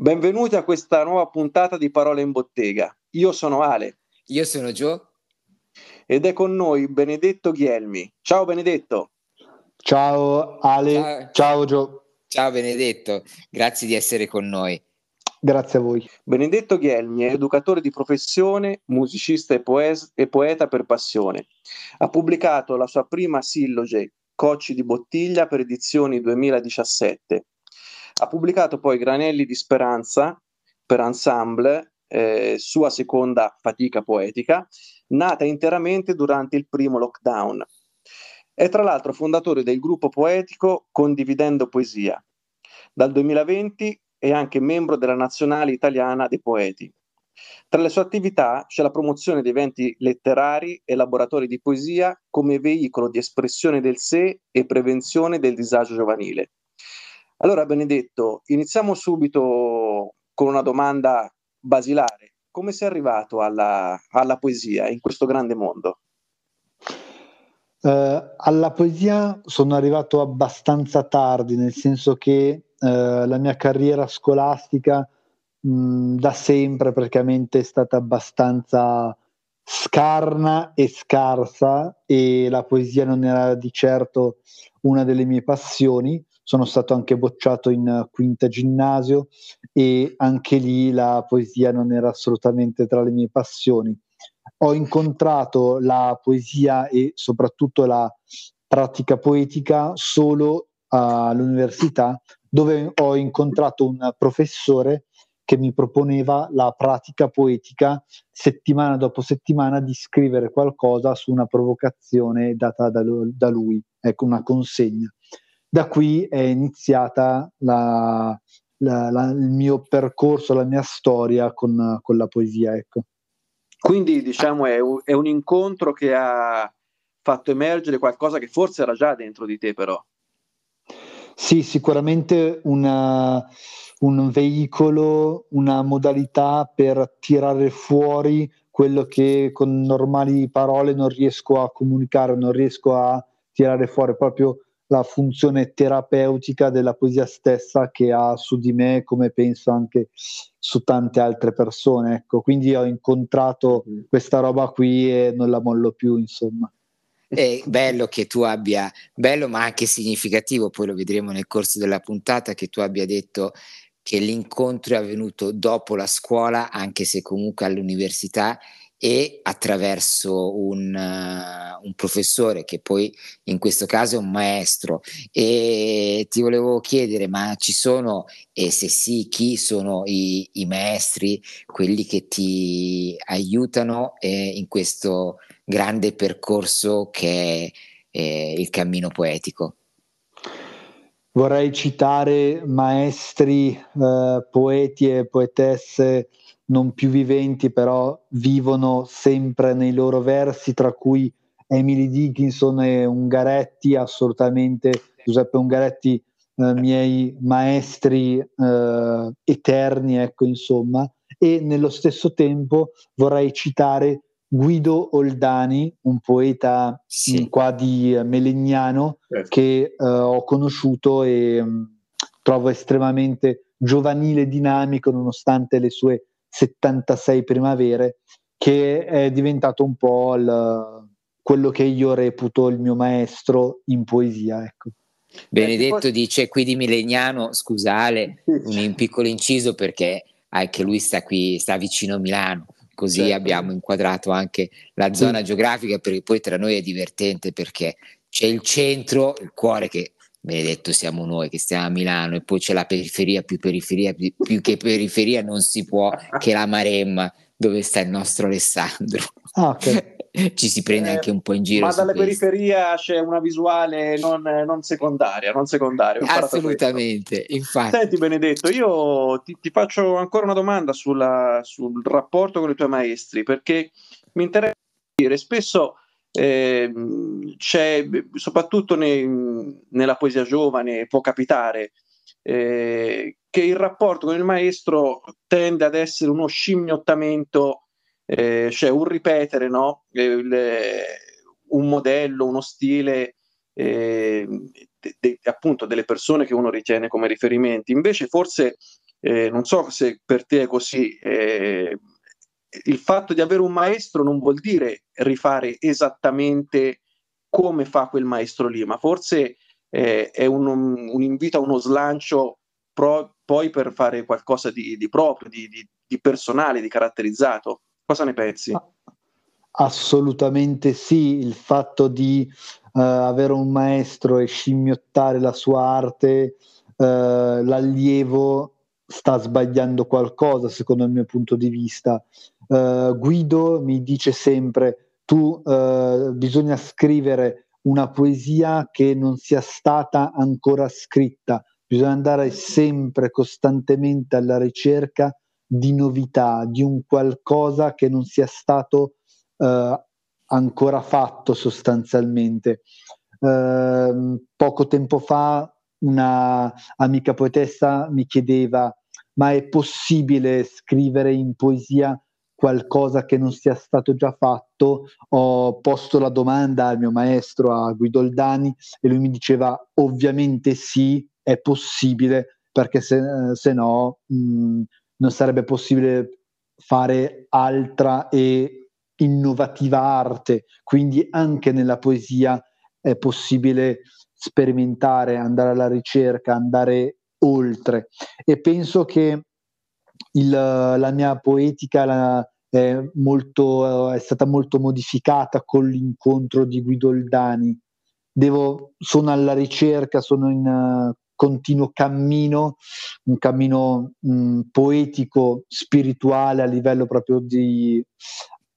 Benvenuti a questa nuova puntata di Parole in Bottega. Io sono Ale. Io sono Gio. Ed è con noi Benedetto Ghielmi. Ciao Benedetto. Ciao Ale. Ciao, Ciao Gio. Ciao Benedetto, grazie di essere con noi. Grazie a voi. Benedetto Ghielmi è educatore di professione, musicista e, poes- e poeta per passione. Ha pubblicato la sua prima silloge, Cocci di bottiglia, per edizioni 2017 ha pubblicato poi Granelli di Speranza per Ensemble, eh, sua seconda fatica poetica, nata interamente durante il primo lockdown. È tra l'altro fondatore del gruppo poetico Condividendo Poesia. Dal 2020 è anche membro della Nazionale Italiana dei Poeti. Tra le sue attività c'è la promozione di eventi letterari e laboratori di poesia come veicolo di espressione del sé e prevenzione del disagio giovanile. Allora, Benedetto, iniziamo subito con una domanda basilare. Come sei arrivato alla, alla poesia in questo grande mondo? Uh, alla poesia sono arrivato abbastanza tardi, nel senso che uh, la mia carriera scolastica mh, da sempre praticamente è stata abbastanza scarna e scarsa e la poesia non era di certo una delle mie passioni sono stato anche bocciato in quinta ginnasio e anche lì la poesia non era assolutamente tra le mie passioni. Ho incontrato la poesia e soprattutto la pratica poetica solo all'università dove ho incontrato un professore che mi proponeva la pratica poetica settimana dopo settimana di scrivere qualcosa su una provocazione data da lui, ecco una consegna da qui è iniziata la, la, la, il mio percorso, la mia storia con, con la poesia. Ecco. Quindi diciamo è un, è un, incontro che ha fatto emergere qualcosa che forse era già dentro di te però. Sì, sicuramente una, un veicolo, una modalità per tirare fuori quello che con normali parole non riesco a comunicare, non riesco a tirare fuori proprio la funzione terapeutica della poesia stessa che ha su di me, come penso anche su tante altre persone. Ecco, quindi ho incontrato questa roba qui e non la mollo più, insomma. È bello che tu abbia, bello ma anche significativo, poi lo vedremo nel corso della puntata, che tu abbia detto che l'incontro è avvenuto dopo la scuola, anche se comunque all'università, e attraverso un, uh, un, professore che poi in questo caso è un maestro. E ti volevo chiedere ma ci sono e se sì chi sono i, i maestri quelli che ti aiutano eh, in questo grande percorso che è eh, il cammino poetico? Vorrei citare maestri eh, poeti e poetesse non più viventi, però vivono sempre nei loro versi, tra cui Emily Dickinson e Ungaretti, assolutamente Giuseppe Ungaretti, eh, miei maestri eh, eterni, ecco, insomma, e nello stesso tempo vorrei citare Guido Oldani, un poeta sì. qua di Melegnano certo. che eh, ho conosciuto e mh, mm, trovo estremamente giovanile e dinamico nonostante le sue 76 primavere, che è diventato un po' il, quello che io reputo il mio maestro in poesia. Ecco. Benedetto dice qui di Milegnano, scusale, un piccolo inciso perché anche lui sta qui, sta vicino a Milano, così certo. abbiamo inquadrato anche la zona sì. geografica, perché poi tra noi è divertente perché c'è il centro, il cuore che benedetto siamo noi che stiamo a Milano e poi c'è la periferia, più periferia, più, più che periferia non si può che la Maremma dove sta il nostro Alessandro. Ah, okay. Ci si prende eh, anche un po' in giro. Ma dalle periferia c'è una visuale non, non secondaria, non secondaria. Assolutamente, infatti. Senti Benedetto, io ti, ti faccio ancora una domanda sulla, sul rapporto con i tuoi maestri, perché mi interessa dire, spesso eh, c'è soprattutto nei, nella poesia giovane può capitare eh, che il rapporto con il maestro tende ad essere uno scimmiottamento, eh, cioè un ripetere no? il, un modello, uno stile eh, de, de, appunto delle persone che uno ritiene come riferimenti. Invece forse eh, non so se per te è così, eh, il fatto di avere un maestro non vuol dire rifare esattamente come fa quel maestro lì, ma forse eh, è un, un, invito a uno slancio pro, poi per fare qualcosa di, di proprio, di, di, di, personale, di caratterizzato. Cosa ne pensi? Assolutamente sì, il fatto di uh, avere un maestro e scimmiottare la sua arte, uh, l'allievo sta sbagliando qualcosa secondo il mio punto di vista. Uh, Guido mi dice sempre, tu bisogna scrivere una poesia che non sia stata ancora scritta, bisogna andare sempre costantemente alla ricerca di novità, di un qualcosa che non sia stato eh, ancora fatto sostanzialmente. Eh, poco tempo fa una amica poetessa mi chiedeva ma è possibile scrivere in poesia qualcosa che non sia stato già fatto, ho posto la domanda al mio maestro, a Guido Oldani, e lui mi diceva ovviamente sì, è possibile, perché se, se no mh, non sarebbe possibile fare altra e innovativa arte, quindi anche nella poesia è possibile sperimentare, andare alla ricerca, andare oltre. E penso che il, la mia poetica la, è, molto, è, stata molto modificata con l'incontro di Guido Oldani. Devo, sono alla ricerca, sono in uh, continuo cammino, un cammino mh, poetico, spirituale a livello proprio di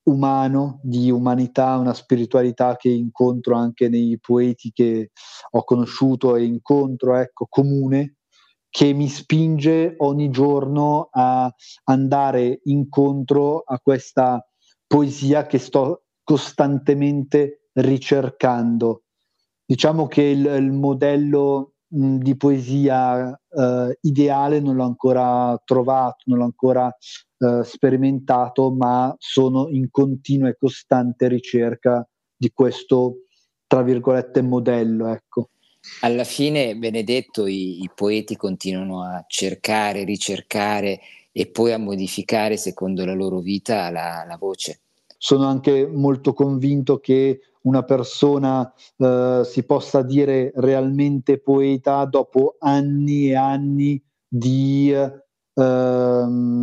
umano, di umanità, una spiritualità che incontro anche nei poeti che ho conosciuto e incontro, ecco, comune, che mi spinge ogni giorno a andare incontro a questa poesia che sto costantemente ricercando. Diciamo che il, il modello mh, di poesia eh, ideale non l'ho ancora trovato, non l'ho ancora eh, sperimentato, ma sono in continua e costante ricerca di questo, tra virgolette, modello. Ecco. Alla fine, Benedetto, i, i poeti continuano a cercare, ricercare e poi a modificare secondo la loro vita la, la voce. Sono anche molto convinto che una persona eh, si possa dire realmente poeta dopo anni e anni di eh,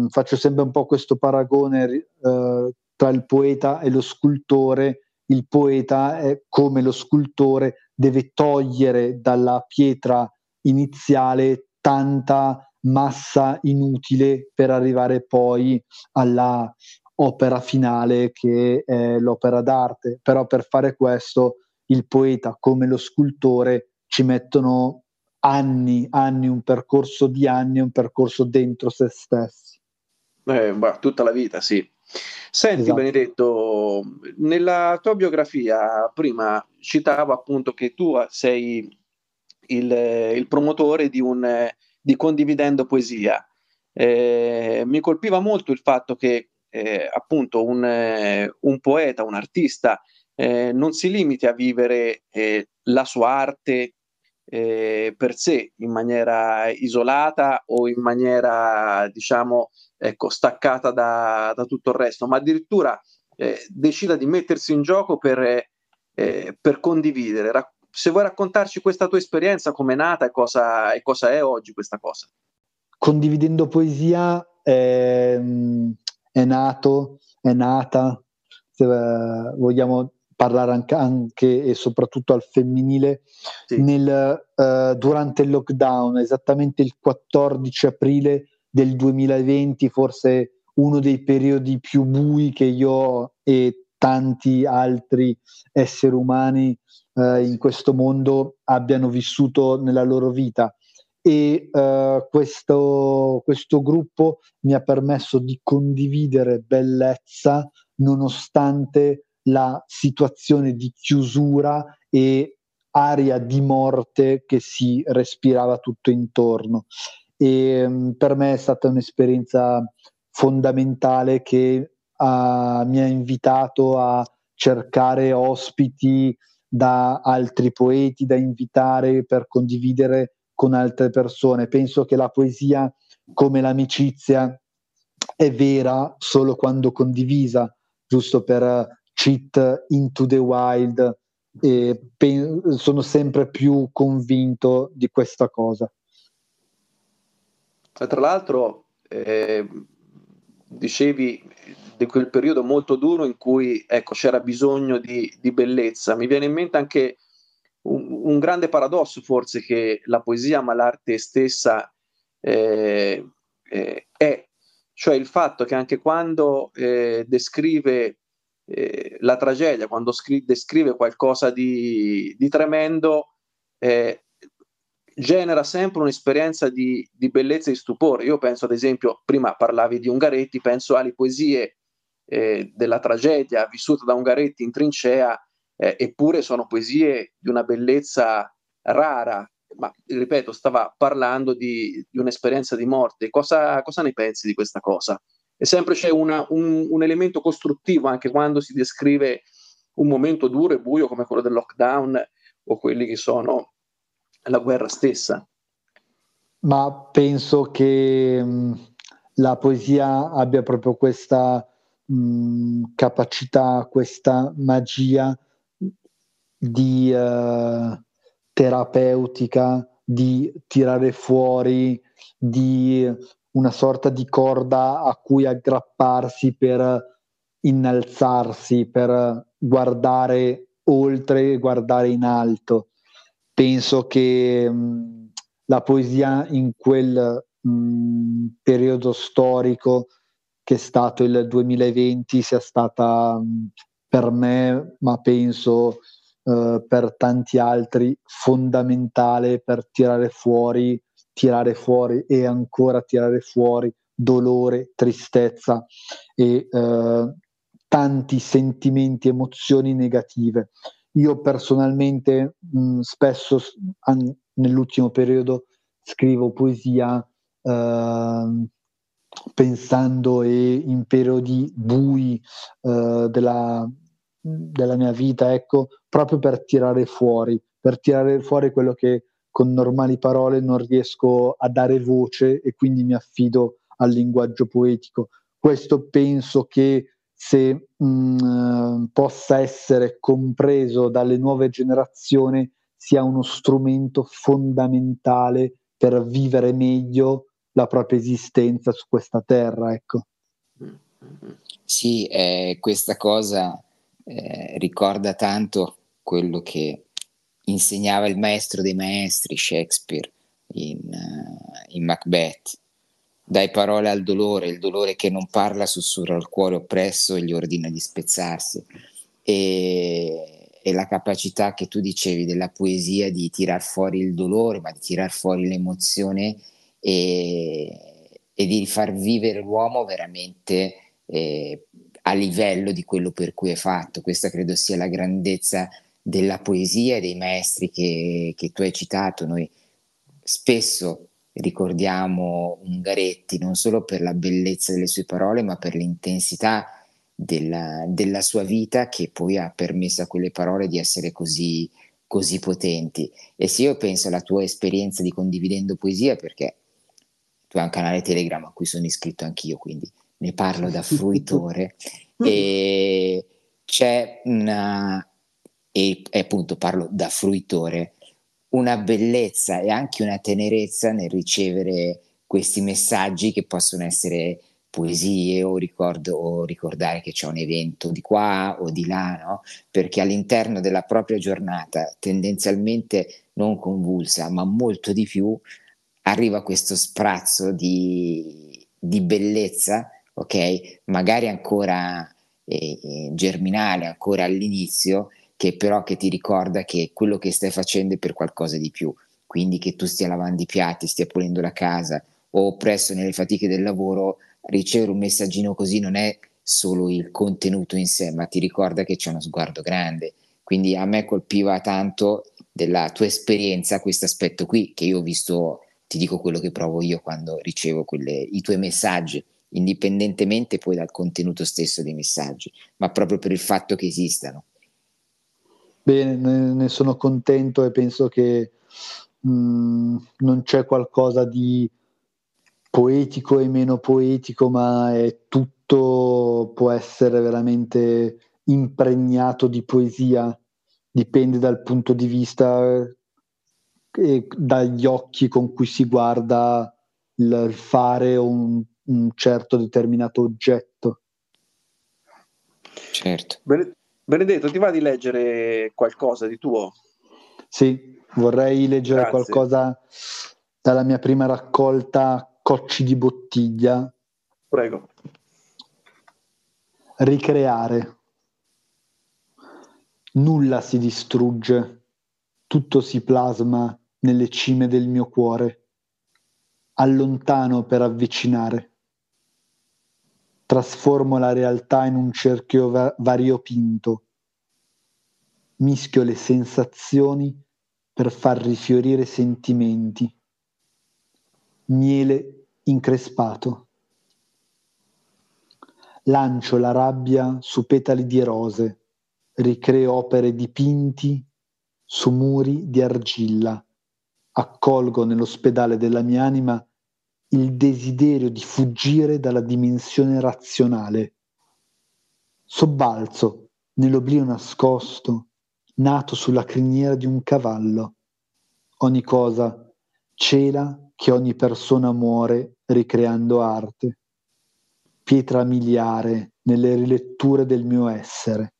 faccio sempre un po' questo paragone eh, tra il poeta e lo scultore il poeta è come lo scultore deve togliere dalla pietra iniziale tanta massa inutile per arrivare poi alla opera finale che è l'opera d'arte. Però per fare questo il poeta come lo scultore ci mettono anni, anni, un percorso di anni, un percorso dentro se stessi. Eh, bah, tutta la vita, sì. Senti esatto. Benedetto, nella tua biografia prima citavo appunto che tu sei il, il promotore di, un, di Condividendo Poesia. Eh, mi colpiva molto il fatto che eh, appunto un, un, poeta, un artista eh, non si limiti a vivere eh, la sua arte eh, per sé in maniera isolata o in maniera diciamo ecco, staccata da, da, tutto il resto, ma addirittura eh, decida di mettersi in gioco per, eh, per condividere. Rac- se vuoi raccontarci questa tua esperienza, come è nata e cosa, e cosa è oggi questa cosa. Condividendo poesia è, è nato, è nata, se vogliamo parlare anche, e soprattutto al femminile sì. nel, uh, durante il lockdown, esattamente il 14 aprile del 2020, forse uno dei periodi più bui che io e tanti altri esseri umani uh, in questo mondo abbiano vissuto nella loro vita. E uh, questo, questo gruppo mi ha permesso di condividere bellezza nonostante la situazione di chiusura e aria di morte che si respirava tutto intorno. E um, per me è stata un'esperienza fondamentale che uh, mi ha invitato a cercare ospiti da altri poeti da invitare per condividere con altre persone. Penso che la poesia come l'amicizia è vera solo quando condivisa, giusto per cheat into the wild e pe- sono sempre più convinto di questa cosa. Tra l'altro, eh, dicevi di quel periodo molto duro in cui ecco, c'era bisogno di, di, bellezza. Mi viene in mente anche un, un, grande paradosso, forse, che la poesia, ma l'arte stessa eh, eh, è, cioè il fatto che anche quando eh, descrive eh, la tragedia, quando scri- descrive qualcosa di, di tremendo, eh, genera sempre un'esperienza di, di, bellezza e di stupore. Io penso, ad esempio, prima parlavi di Ungaretti, penso alle poesie eh, della tragedia vissuta da Ungaretti in trincea, eh, eppure sono poesie di una bellezza rara. Ma ripeto, stava parlando di, di un'esperienza di morte. Cosa, cosa, ne pensi di questa cosa? E sempre c'è una, un, un elemento costruttivo anche quando si descrive un momento duro e buio come quello del lockdown o quelli che sono la guerra stessa. Ma penso che mh, la poesia abbia proprio questa mh, capacità, questa magia di uh, terapeutica, di tirare fuori, di una sorta di corda a cui aggrapparsi per innalzarsi, per guardare oltre, guardare in alto. Penso che mh, la poesia in quel mh, periodo storico che è stato il 2020 sia stata mh, per me, ma penso uh, per tanti altri, fondamentale per tirare fuori, tirare fuori e ancora tirare fuori dolore, tristezza e uh, tanti sentimenti, emozioni negative. Io personalmente mh, spesso an- nell'ultimo periodo scrivo poesia eh, pensando e in periodi bui eh, della, della mia vita, ecco, proprio per tirare fuori, per tirare fuori quello che con normali parole non riesco a dare voce e quindi mi affido al linguaggio poetico. Questo penso che se mh, mm, possa essere compreso dalle nuove generazioni sia uno strumento fondamentale per vivere meglio la propria esistenza su questa terra. Ecco. Sì, eh, questa cosa eh, ricorda tanto quello che insegnava il maestro dei maestri, Shakespeare, in, uh, in Macbeth dai parole al dolore, il dolore che non parla sussurra al cuore oppresso e gli ordina di spezzarsi. E, e la capacità che tu dicevi della poesia di tirar fuori il dolore, ma di tirar fuori l'emozione e, e di far vivere l'uomo veramente eh, a livello di quello per cui è fatto. Questa credo sia la grandezza della poesia e dei maestri che, che tu hai citato. Noi spesso ricordiamo Ungaretti non solo per la bellezza delle sue parole, ma per l'intensità della, della sua vita che poi ha permesso a quelle parole di essere così, così potenti. E se io penso alla tua esperienza di condividendo poesia, perché tu hai un canale Telegram a cui sono iscritto anch'io, quindi ne parlo da fruitore, e c'è una, e, e appunto parlo da fruitore, una bellezza e anche una tenerezza nel ricevere questi messaggi che possono essere poesie o, ricordo, o ricordare che c'è un evento di qua o di là, no? perché all'interno della propria giornata, tendenzialmente non convulsa, ma molto di più, arriva questo sprazzo di, di bellezza, ok? Magari ancora eh, eh germinale, ancora all'inizio, che però che ti ricorda che quello che stai facendo è per qualcosa di più. Quindi che tu stia lavando i piatti, stia pulendo la casa o presso nelle fatiche del lavoro, ricevere un messaggino così non è solo il contenuto in sé, ma ti ricorda che c'è uno sguardo grande. Quindi a me colpiva tanto della tua esperienza questo aspetto qui, che io ho visto, ti dico quello che provo io quando ricevo quelle, i tuoi messaggi, indipendentemente poi dal contenuto stesso dei messaggi, ma proprio per il fatto che esistano. Bene, ne, ne sono contento e penso che mh, mm, non c'è qualcosa di poetico e meno poetico, ma è tutto può essere veramente impregnato di poesia, dipende dal punto di vista e dagli occhi con cui si guarda il fare un, un certo determinato oggetto. Certo. Benedetto, ti va di leggere qualcosa di tuo? Sì, vorrei leggere Grazie. qualcosa dalla mia prima raccolta Cocci di bottiglia. Prego. Ricreare. Nulla si distrugge, tutto si plasma nelle cime del mio cuore. Allontano per avvicinare. Trasformo la realtà in un cerchio va- variopinto. Mischio le sensazioni per far rifiorire sentimenti. Miele increspato. Lancio la rabbia su petali di rose, ricreo opere dipinti su muri di argilla, accolgo nell'ospedale della mia anima il desiderio di fuggire dalla dimensione razionale. Sobbalzo nell'oblio nascosto, nato sulla criniera di un cavallo. Ogni cosa cela che ogni persona muore ricreando arte. Pietra miliare nelle riletture del mio essere.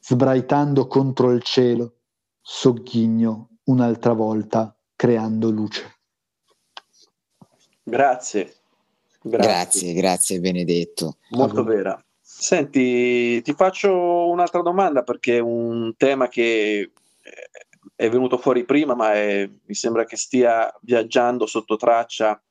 Sbraitando contro il cielo, sogghigno un'altra volta creando luce. Grazie. Grazie, grazie, grazie Benedetto. Molto vera. Senti, ti faccio un'altra domanda perché è un tema che eh, è venuto fuori prima, ma è, mi sembra che stia viaggiando sotto traccia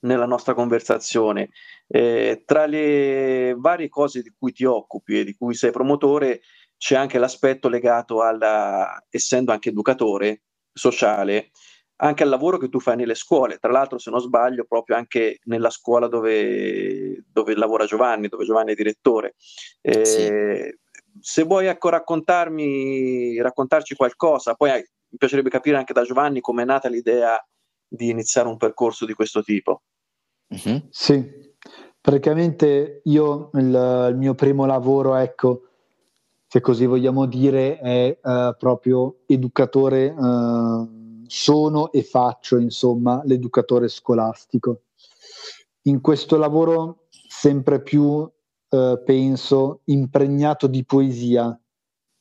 nella nostra conversazione. Eh, tra le varie cose di cui ti occupi e di cui sei promotore, c'è anche l'aspetto legato alla, essendo anche educatore sociale, anche al lavoro che tu fai nelle scuole. Tra l'altro, se non sbaglio, proprio anche nella scuola dove, dove lavora Giovanni, dove Giovanni è direttore. Eh, sì. Se vuoi ecco, raccontarmi, raccontarci qualcosa, poi eh, mi piacerebbe capire anche da Giovanni come è nata l'idea di iniziare un percorso di questo tipo. Mm-hmm. Sì, praticamente io il, il, mio primo lavoro, ecco, se così vogliamo dire, è uh, proprio educatore. Uh, sono e faccio, insomma, l'educatore scolastico. In questo lavoro sempre più eh, penso impregnato di poesia,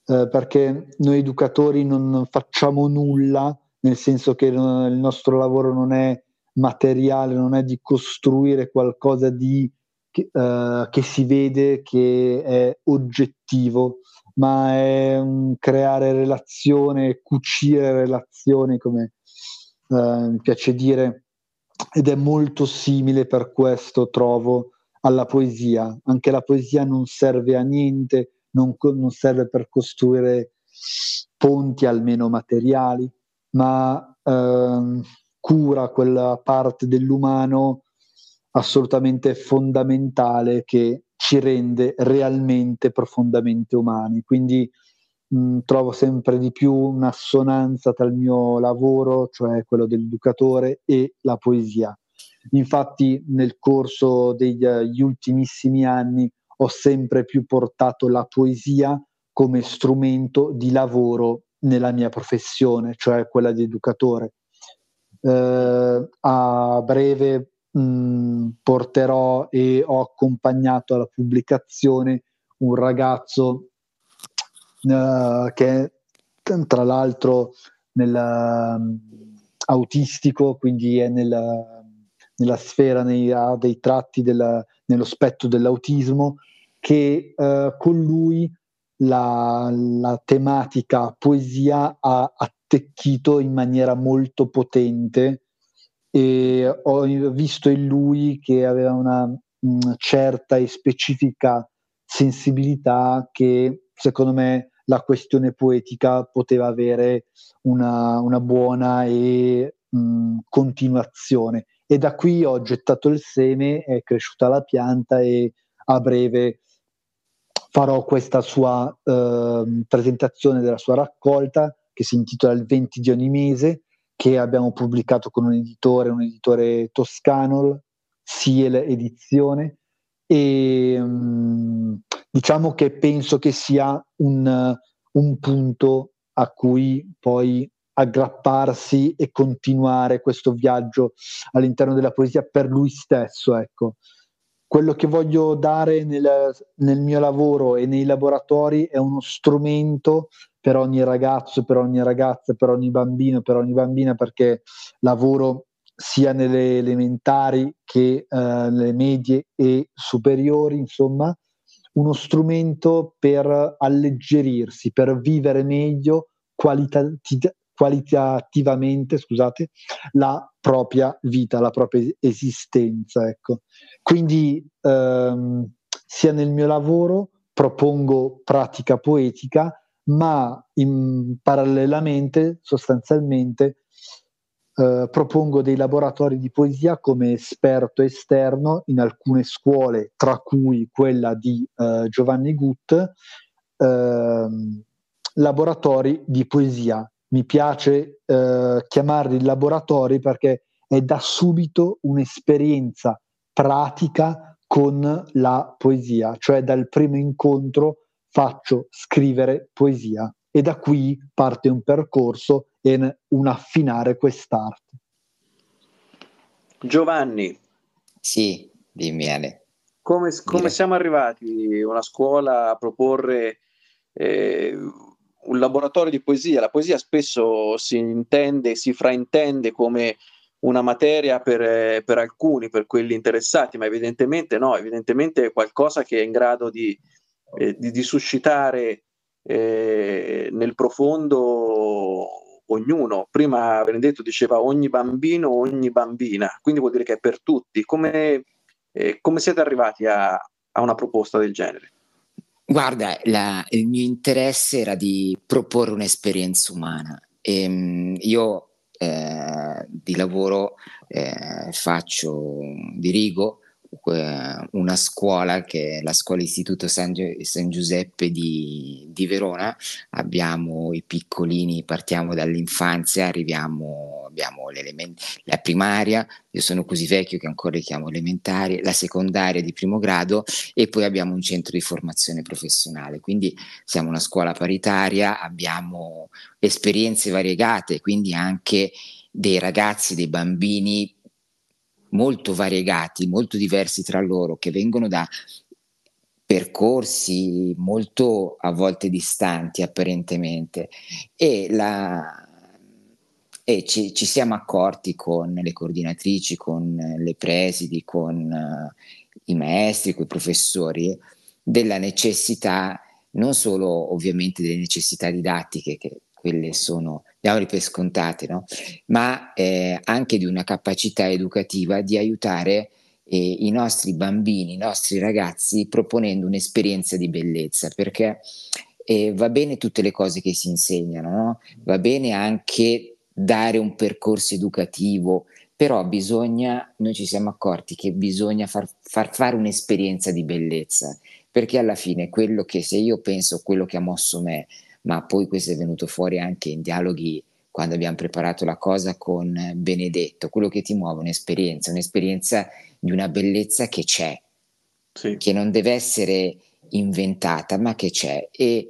eh, perché noi educatori non facciamo nulla, nel senso che il nostro lavoro non è materiale, non è di costruire qualcosa di, eh, che si vede, che è oggettivo, ma è un creare relazione, cucire relazioni, come eh, mi piace dire, ed è molto simile per questo, trovo, alla poesia. Anche la poesia non serve a niente, non, non serve per costruire ponti almeno materiali, ma eh, cura quella parte dell'umano assolutamente fondamentale che ci rende realmente profondamente umani. Quindi mh, trovo sempre di più un'assonanza tra il mio lavoro, cioè quello dell'educatore, e la poesia. Infatti nel corso degli ultimissimi anni ho sempre più portato la poesia come strumento di lavoro nella mia professione, cioè quella di educatore. Eh, a breve mh, mm, porterò e ho accompagnato alla pubblicazione un ragazzo uh, che tra l'altro nel, uh, autistico, quindi è nella, nella sfera nei, ha dei tratti della, nello spettro dell'autismo, che uh, con lui la, la, tematica poesia ha attecchito in maniera molto potente e ho visto in lui che aveva una, una certa e specifica sensibilità che secondo me la questione poetica poteva avere una, una buona e, mh, continuazione. E da qui ho gettato il seme, è cresciuta la pianta e a breve farò questa sua eh, presentazione della sua raccolta che si intitola Il 20 di ogni mese che abbiamo pubblicato con un editore, un editore toscano, Siel Edizione, e um, diciamo che penso che sia un, un punto a cui poi aggrapparsi e continuare questo viaggio all'interno della poesia per lui stesso. Ecco. Quello che voglio dare nel, nel mio lavoro e nei laboratori è uno strumento per ogni ragazzo, per ogni ragazza, per ogni bambino, per ogni bambina, perché lavoro sia nelle elementari che uh, nelle medie e superiori, insomma, uno strumento per alleggerirsi, per vivere meglio qualitati- qualitativamente scusate, la propria vita, la propria esistenza. Ecco. Quindi ehm, sia nel mio lavoro propongo pratica poetica, ma in, parallelamente, sostanzialmente, eh, propongo dei laboratori di poesia come esperto esterno in alcune scuole, tra cui quella di eh, Giovanni Gut, eh, laboratori di poesia. Mi piace eh, chiamarli laboratori perché è da subito un'esperienza pratica con la poesia, cioè dal primo incontro faccio scrivere poesia e da qui parte un percorso e un affinare quest'arte. Giovanni. Sì, dimmi Ale. Come, come siamo arrivati a una scuola a proporre eh, un laboratorio di poesia? La poesia spesso si intende, si fraintende come una materia per, per, alcuni, per quelli interessati, ma evidentemente no, evidentemente è qualcosa che è in grado di, eh, di, di suscitare eh, nel profondo ognuno. Prima Benedetto diceva ogni bambino, ogni bambina, quindi vuol dire che è per tutti. Come, eh, come siete arrivati a, a, una proposta del genere? Guarda, la, il mio interesse era di proporre un'esperienza umana. E, ehm, io eh, di lavoro eh, faccio, dirigo una scuola che è la scuola Istituto San, San Giuseppe di, di, Verona. Abbiamo i piccolini, partiamo dall'infanzia, arriviamo, abbiamo la primaria, io sono così vecchio che ancora li chiamo elementari, la secondaria di primo grado e poi abbiamo un centro di formazione professionale. Quindi siamo una scuola paritaria, abbiamo esperienze variegate, quindi anche dei ragazzi, dei bambini molto variegati, molto diversi tra loro, che vengono da percorsi molto a volte distanti apparentemente. E, la, e ci, ci, siamo accorti con le coordinatrici, con le presidi, con uh, i maestri, con i professori della necessità non solo ovviamente delle necessità didattiche che quelle sono, diamoli per scontate, no? ma eh, anche di una capacità educativa di aiutare eh, i nostri bambini, i nostri ragazzi proponendo un'esperienza di bellezza, perché eh, va bene tutte le cose che si insegnano, no? va bene anche dare un percorso educativo, però bisogna, noi ci siamo accorti che bisogna far, far fare un'esperienza di bellezza, perché alla fine quello che se io penso quello che ha mosso me, ma poi questo è venuto fuori anche in dialoghi quando abbiamo preparato la cosa con Benedetto, quello che ti muove è un'esperienza, un'esperienza di una bellezza che c'è, sì. che non deve essere inventata, ma che c'è. E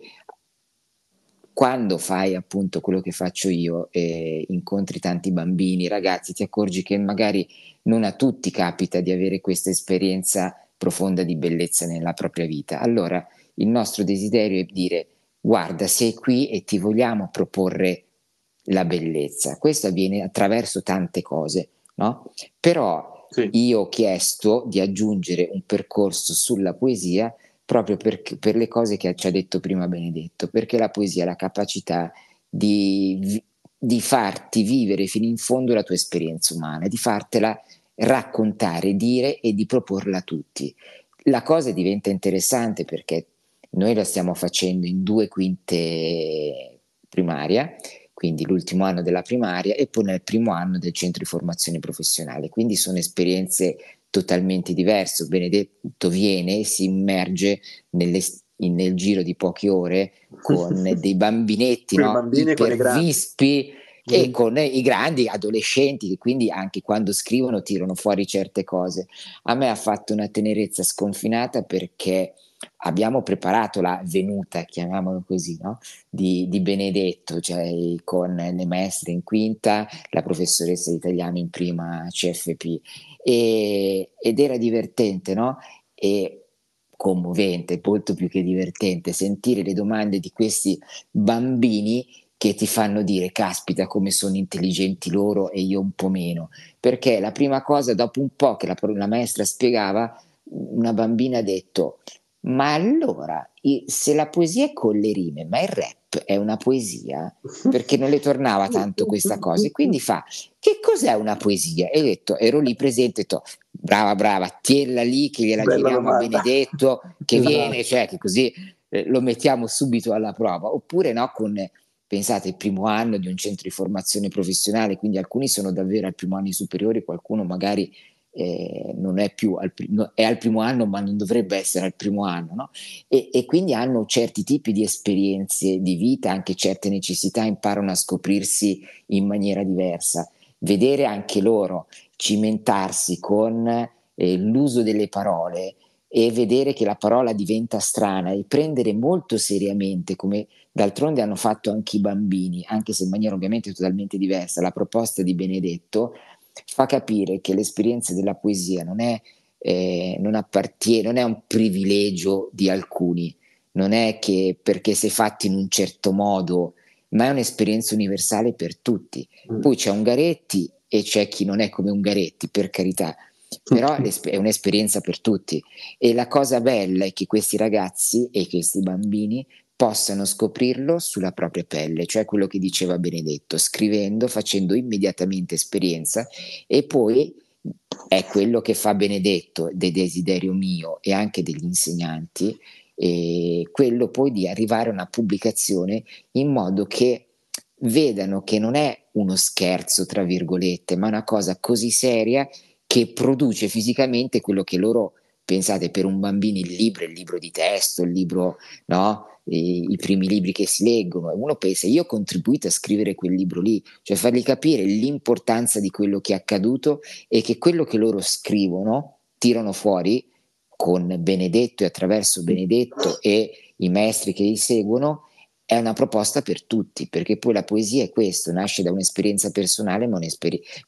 quando fai appunto quello che faccio io e incontri tanti bambini, ragazzi, ti accorgi che magari non a tutti capita di avere questa esperienza profonda di bellezza nella propria vita. Allora il nostro desiderio è dire guarda, sei qui e ti vogliamo proporre la bellezza. Questo avviene attraverso tante cose, no? Però sì. io ho chiesto di aggiungere un percorso sulla poesia proprio per, per, le cose che ci ha detto prima Benedetto, perché la poesia ha la capacità di, di farti vivere fino in fondo la tua esperienza umana, di fartela raccontare, dire e di proporla a tutti. La cosa diventa interessante perché noi la stiamo facendo in due quinte primaria, quindi l'ultimo anno della primaria e poi nel primo anno del centro di formazione professionale. Quindi sono esperienze totalmente diverse. Benedetto viene e si immerge nelle, in, nel giro di poche ore con dei bambinetti no? ipervispi e con i grandi adolescenti che quindi anche quando scrivono tirano fuori certe cose. A me ha fatto una tenerezza sconfinata perché abbiamo preparato la venuta, chiamiamolo così, no? di, di, Benedetto, cioè con le maestre in quinta, la professoressa di italiano in prima CFP e, ed era divertente, no? E commovente, molto più che divertente, sentire le domande di questi bambini che ti fanno dire caspita come sono intelligenti loro e io un po' meno, perché la prima cosa dopo un po' che la, la maestra spiegava, una bambina ha detto ma allora se la poesia è con le rime, ma il rap è una poesia? Perché non le tornava tanto questa cosa e quindi fa che cos'è una poesia? E ho detto, ero lì presente ho detto brava brava, tienila lì che gliela giriamo a Benedetto che viene, cioè che così eh, lo mettiamo subito alla prova, oppure no con pensate, il primo anno di un centro di formazione professionale, quindi alcuni sono davvero al primo anno superiori, qualcuno magari eh, non è più al, è al primo anno, ma non dovrebbe essere al primo anno, no? e, e, quindi hanno certi tipi di esperienze di vita, anche certe necessità, imparano a scoprirsi in maniera diversa. Vedere anche loro cimentarsi con eh, l'uso delle parole e vedere che la parola diventa strana e prendere molto seriamente, come d'altronde hanno fatto anche i bambini, anche se in maniera ovviamente totalmente diversa, la proposta di Benedetto fa capire che l'esperienza della poesia non è, eh, non appartiene, non è un privilegio di alcuni, non è che perché sei fatti in un certo modo, ma è un'esperienza universale per tutti. Mm. Poi c'è Ungaretti e c'è chi non è come Ungaretti, per carità, però è un'esperienza per tutti e la cosa bella è che questi ragazzi e questi bambini possano scoprirlo sulla propria pelle, cioè quello che diceva Benedetto, scrivendo, facendo immediatamente esperienza e poi è quello che fa Benedetto del desiderio mio e anche degli insegnanti, quello poi di arrivare a una pubblicazione in modo che vedano che non è uno scherzo, tra virgolette, ma una cosa così seria che produce fisicamente quello che loro pensate per un bambino il libro, il libro di testo, il libro, no? I, i, primi libri che si leggono e uno pensa io ho contribuito a scrivere quel libro lì, cioè fargli capire l'importanza di quello che è accaduto e che quello che loro scrivono tirano fuori con Benedetto e attraverso Benedetto e i maestri che li seguono è una proposta per tutti, perché poi la poesia è questo, nasce da un'esperienza personale, ma,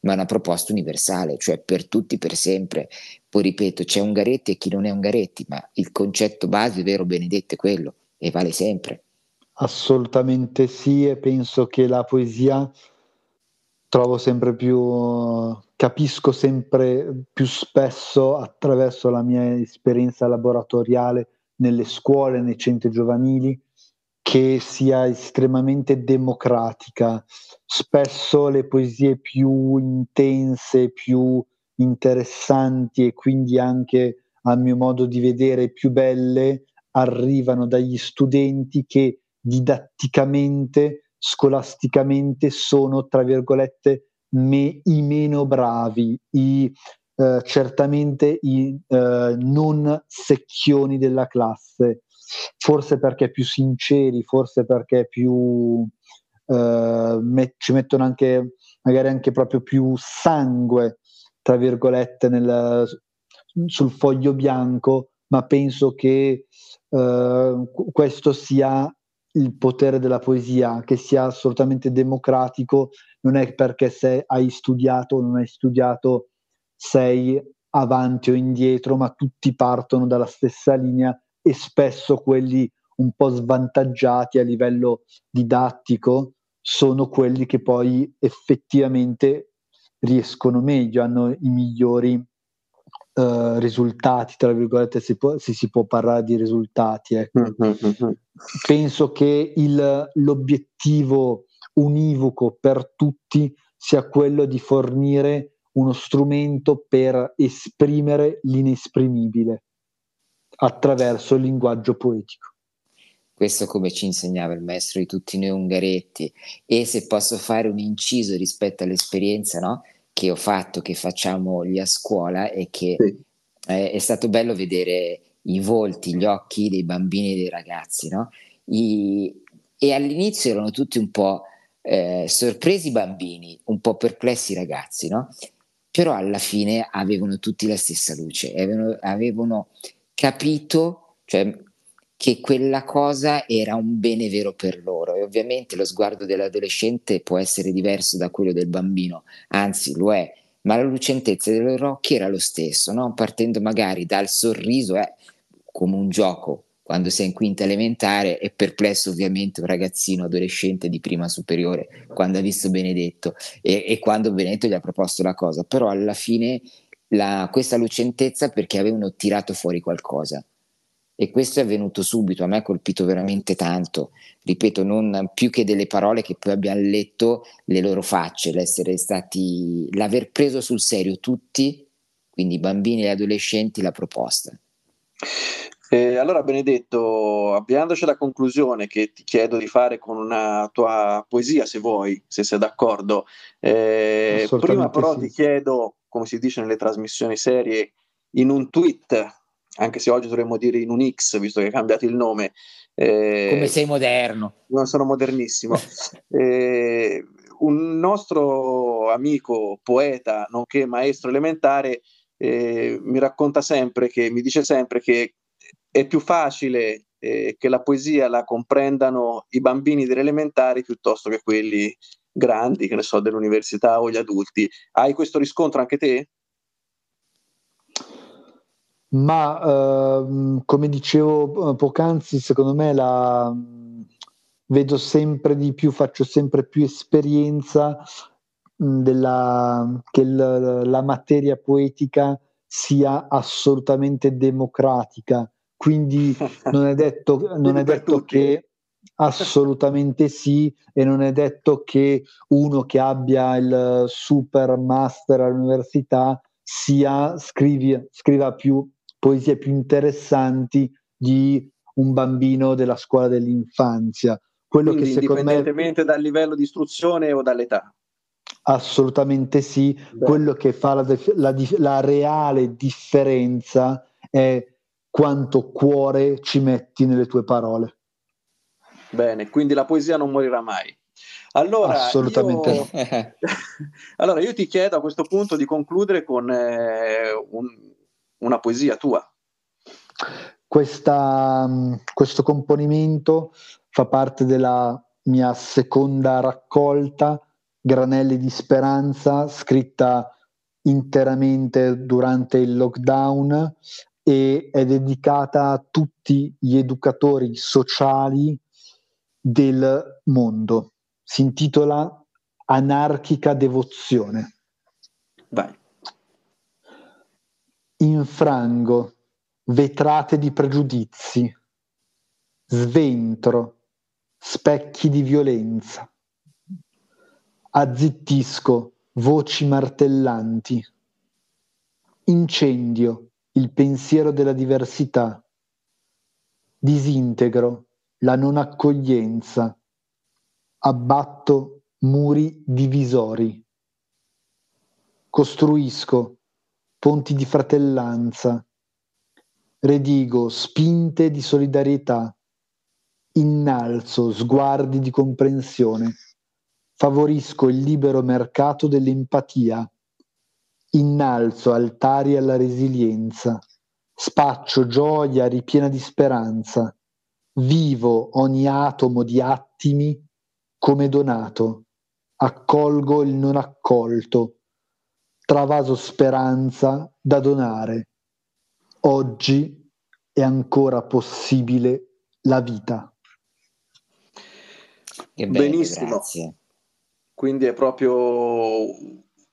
ma una proposta universale, cioè per tutti, per sempre. Poi ripeto, c'è Ungaretti e chi non è Ungaretti, ma il concetto base, vero Benedetto, è quello e vale sempre. Assolutamente sì, e penso che la poesia trovo sempre più, capisco sempre più spesso attraverso la mia esperienza laboratoriale nelle scuole, nei centri giovanili, che sia estremamente democratica. Spesso le poesie più intense, più interessanti e quindi anche a mio modo di vedere più belle arrivano dagli studenti che didatticamente, scolasticamente sono, tra virgolette, me, i meno bravi, i, eh, certamente i eh, non secchioni della classe. Forse perché più sinceri, forse perché più eh, met- ci mettono anche magari anche proprio più sangue, tra virgolette, nel, sul foglio bianco, ma penso che eh, questo sia il potere della poesia, che sia assolutamente democratico, non è perché se hai studiato o non hai studiato sei avanti o indietro, ma tutti partono dalla stessa linea e spesso quelli un po' svantaggiati a livello didattico sono quelli che poi effettivamente riescono meglio, hanno i migliori uh, risultati, tra virgolette, se, può, se, si può parlare di risultati. Ecco. Mm-hmm. Penso che il, l'obiettivo univoco per tutti sia quello di fornire uno strumento per esprimere l'inesprimibile attraverso il linguaggio poetico. Questo come ci insegnava il maestro di tutti noi Ungaretti. E se posso fare un inciso rispetto all'esperienza no? Che ho fatto, che facciamo lì a scuola, è che sì. eh, è stato bello vedere i volti, gli occhi dei bambini e dei ragazzi. No? I, e all'inizio erano tutti un po' eh, sorpresi i bambini, un po' perplessi i ragazzi, no? Però alla fine avevano tutti la stessa luce, avevano, avevano capito cioè, che quella cosa era un bene vero per loro. E ovviamente lo sguardo dell'adolescente può essere diverso da quello del bambino, anzi lo è, ma la lucentezza dei loro occhi era lo stesso, no? partendo magari dal sorriso, eh, come un gioco, quando sei in quinta elementare è perplesso ovviamente un ragazzino adolescente di prima superiore quando ha visto Benedetto e, e quando Benedetto gli ha proposto la cosa, però alla fine la, questa lucentezza perché avevano tirato fuori qualcosa e questo è avvenuto subito, a me ha colpito veramente tanto, ripeto, non più che delle parole che poi abbiamo letto, le loro facce, l'essere stati, l'aver preso sul serio tutti, quindi bambini e adolescenti, la proposta. Eh, allora Benedetto, avviandoci alla conclusione che ti chiedo di fare con una tua poesia, se vuoi, se sei d'accordo, eh, prima però sì. ti chiedo, come si dice nelle trasmissioni serie, in un tweet, anche se oggi dovremmo dire in un X, visto che hai cambiato il nome. Eh, come sei moderno. Non sono modernissimo. Eh, un nostro amico, poeta, nonché maestro elementare, eh, mi racconta sempre che, mi dice sempre che è più facile eh, che la poesia la comprendano i bambini delle elementari piuttosto che quelli grandi, che ne so, dell'università o gli adulti. Hai questo riscontro anche te? Ma ehm, come dicevo eh, poc'anzi, secondo me la, vedo sempre di più, faccio sempre più esperienza della, che l, la materia poetica sia assolutamente democratica. Quindi non è detto, non è detto che assolutamente sì e non è detto che uno che abbia il super master all'università sia, scrivi, scriva più poesie più interessanti di un bambino della scuola dell'infanzia. Quello Quindi, che secondo indipendentemente me, dal livello di istruzione o dall'età. Assolutamente sì. Beh. Quello che fa la, la, la reale differenza è quanto cuore ci metti nelle tue parole. Bene, quindi la poesia non morirà mai. Allora, Assolutamente io... allora, io ti chiedo a questo punto di concludere con eh, un, una poesia tua. Questa, questo componimento fa parte della mia seconda raccolta, Granelli di Speranza, scritta interamente durante il lockdown e è dedicata a tutti gli educatori sociali del mondo. Si intitola Anarchica devozione. Infrango vetrate di pregiudizi, sventro specchi di violenza, azzittisco voci martellanti, incendio il pensiero della diversità, disintegro la non accoglienza, abbatto muri divisori, costruisco ponti di fratellanza, redigo spinte di solidarietà, innalzo sguardi di comprensione, favorisco il libero mercato dell'empatia, innalzo altari alla resilienza, spaccio gioia ripiena di speranza, vivo ogni atomo di attimi come donato, accolgo il non accolto, travaso speranza da donare. Oggi è ancora possibile la vita. Che bello, Benissimo. Grazie. Quindi è proprio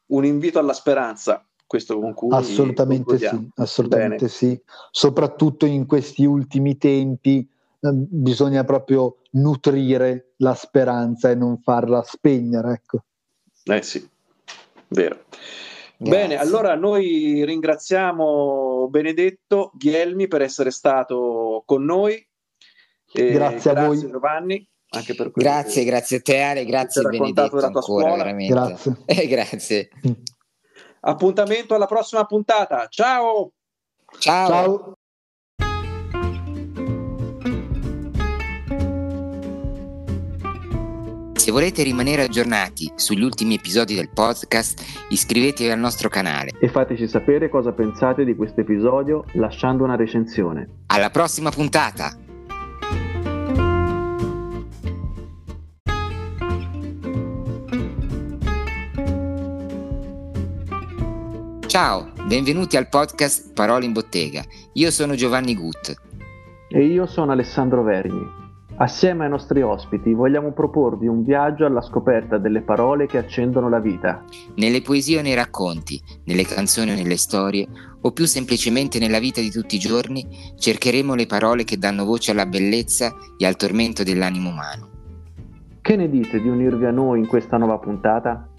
un invito alla speranza. Questo con cui assolutamente sì, assolutamente sì. Soprattutto in questi ultimi tempi eh, bisogna proprio nutrire la speranza e non farla spegnere. Ecco. Eh sì, vero. Grazie. Bene, allora noi ringraziamo Benedetto Ghielmi per essere stato con noi. E grazie a grazie voi. Giovanni. Anche per grazie, che, grazie a te Ale, grazie Benedetto ancora, scuola. veramente. Grazie. Eh, grazie. Appuntamento alla prossima puntata. Ciao! Ciao! Ciao. Se volete rimanere aggiornati sugli ultimi episodi del podcast, iscrivetevi al nostro canale. E fateci sapere cosa pensate di questo episodio lasciando una recensione. Alla prossima puntata! Ciao, benvenuti al podcast Parole in Bottega. Io sono Giovanni Gut. E io sono Alessandro Vergni. Assieme ai nostri ospiti vogliamo proporvi un viaggio alla scoperta delle parole che accendono la vita. Nelle poesie o nei racconti, nelle canzoni o nelle storie, o più semplicemente nella vita di tutti i giorni, cercheremo le parole che danno voce alla bellezza e al tormento dell'animo umano. Che ne dite di unirvi a noi in questa nuova puntata?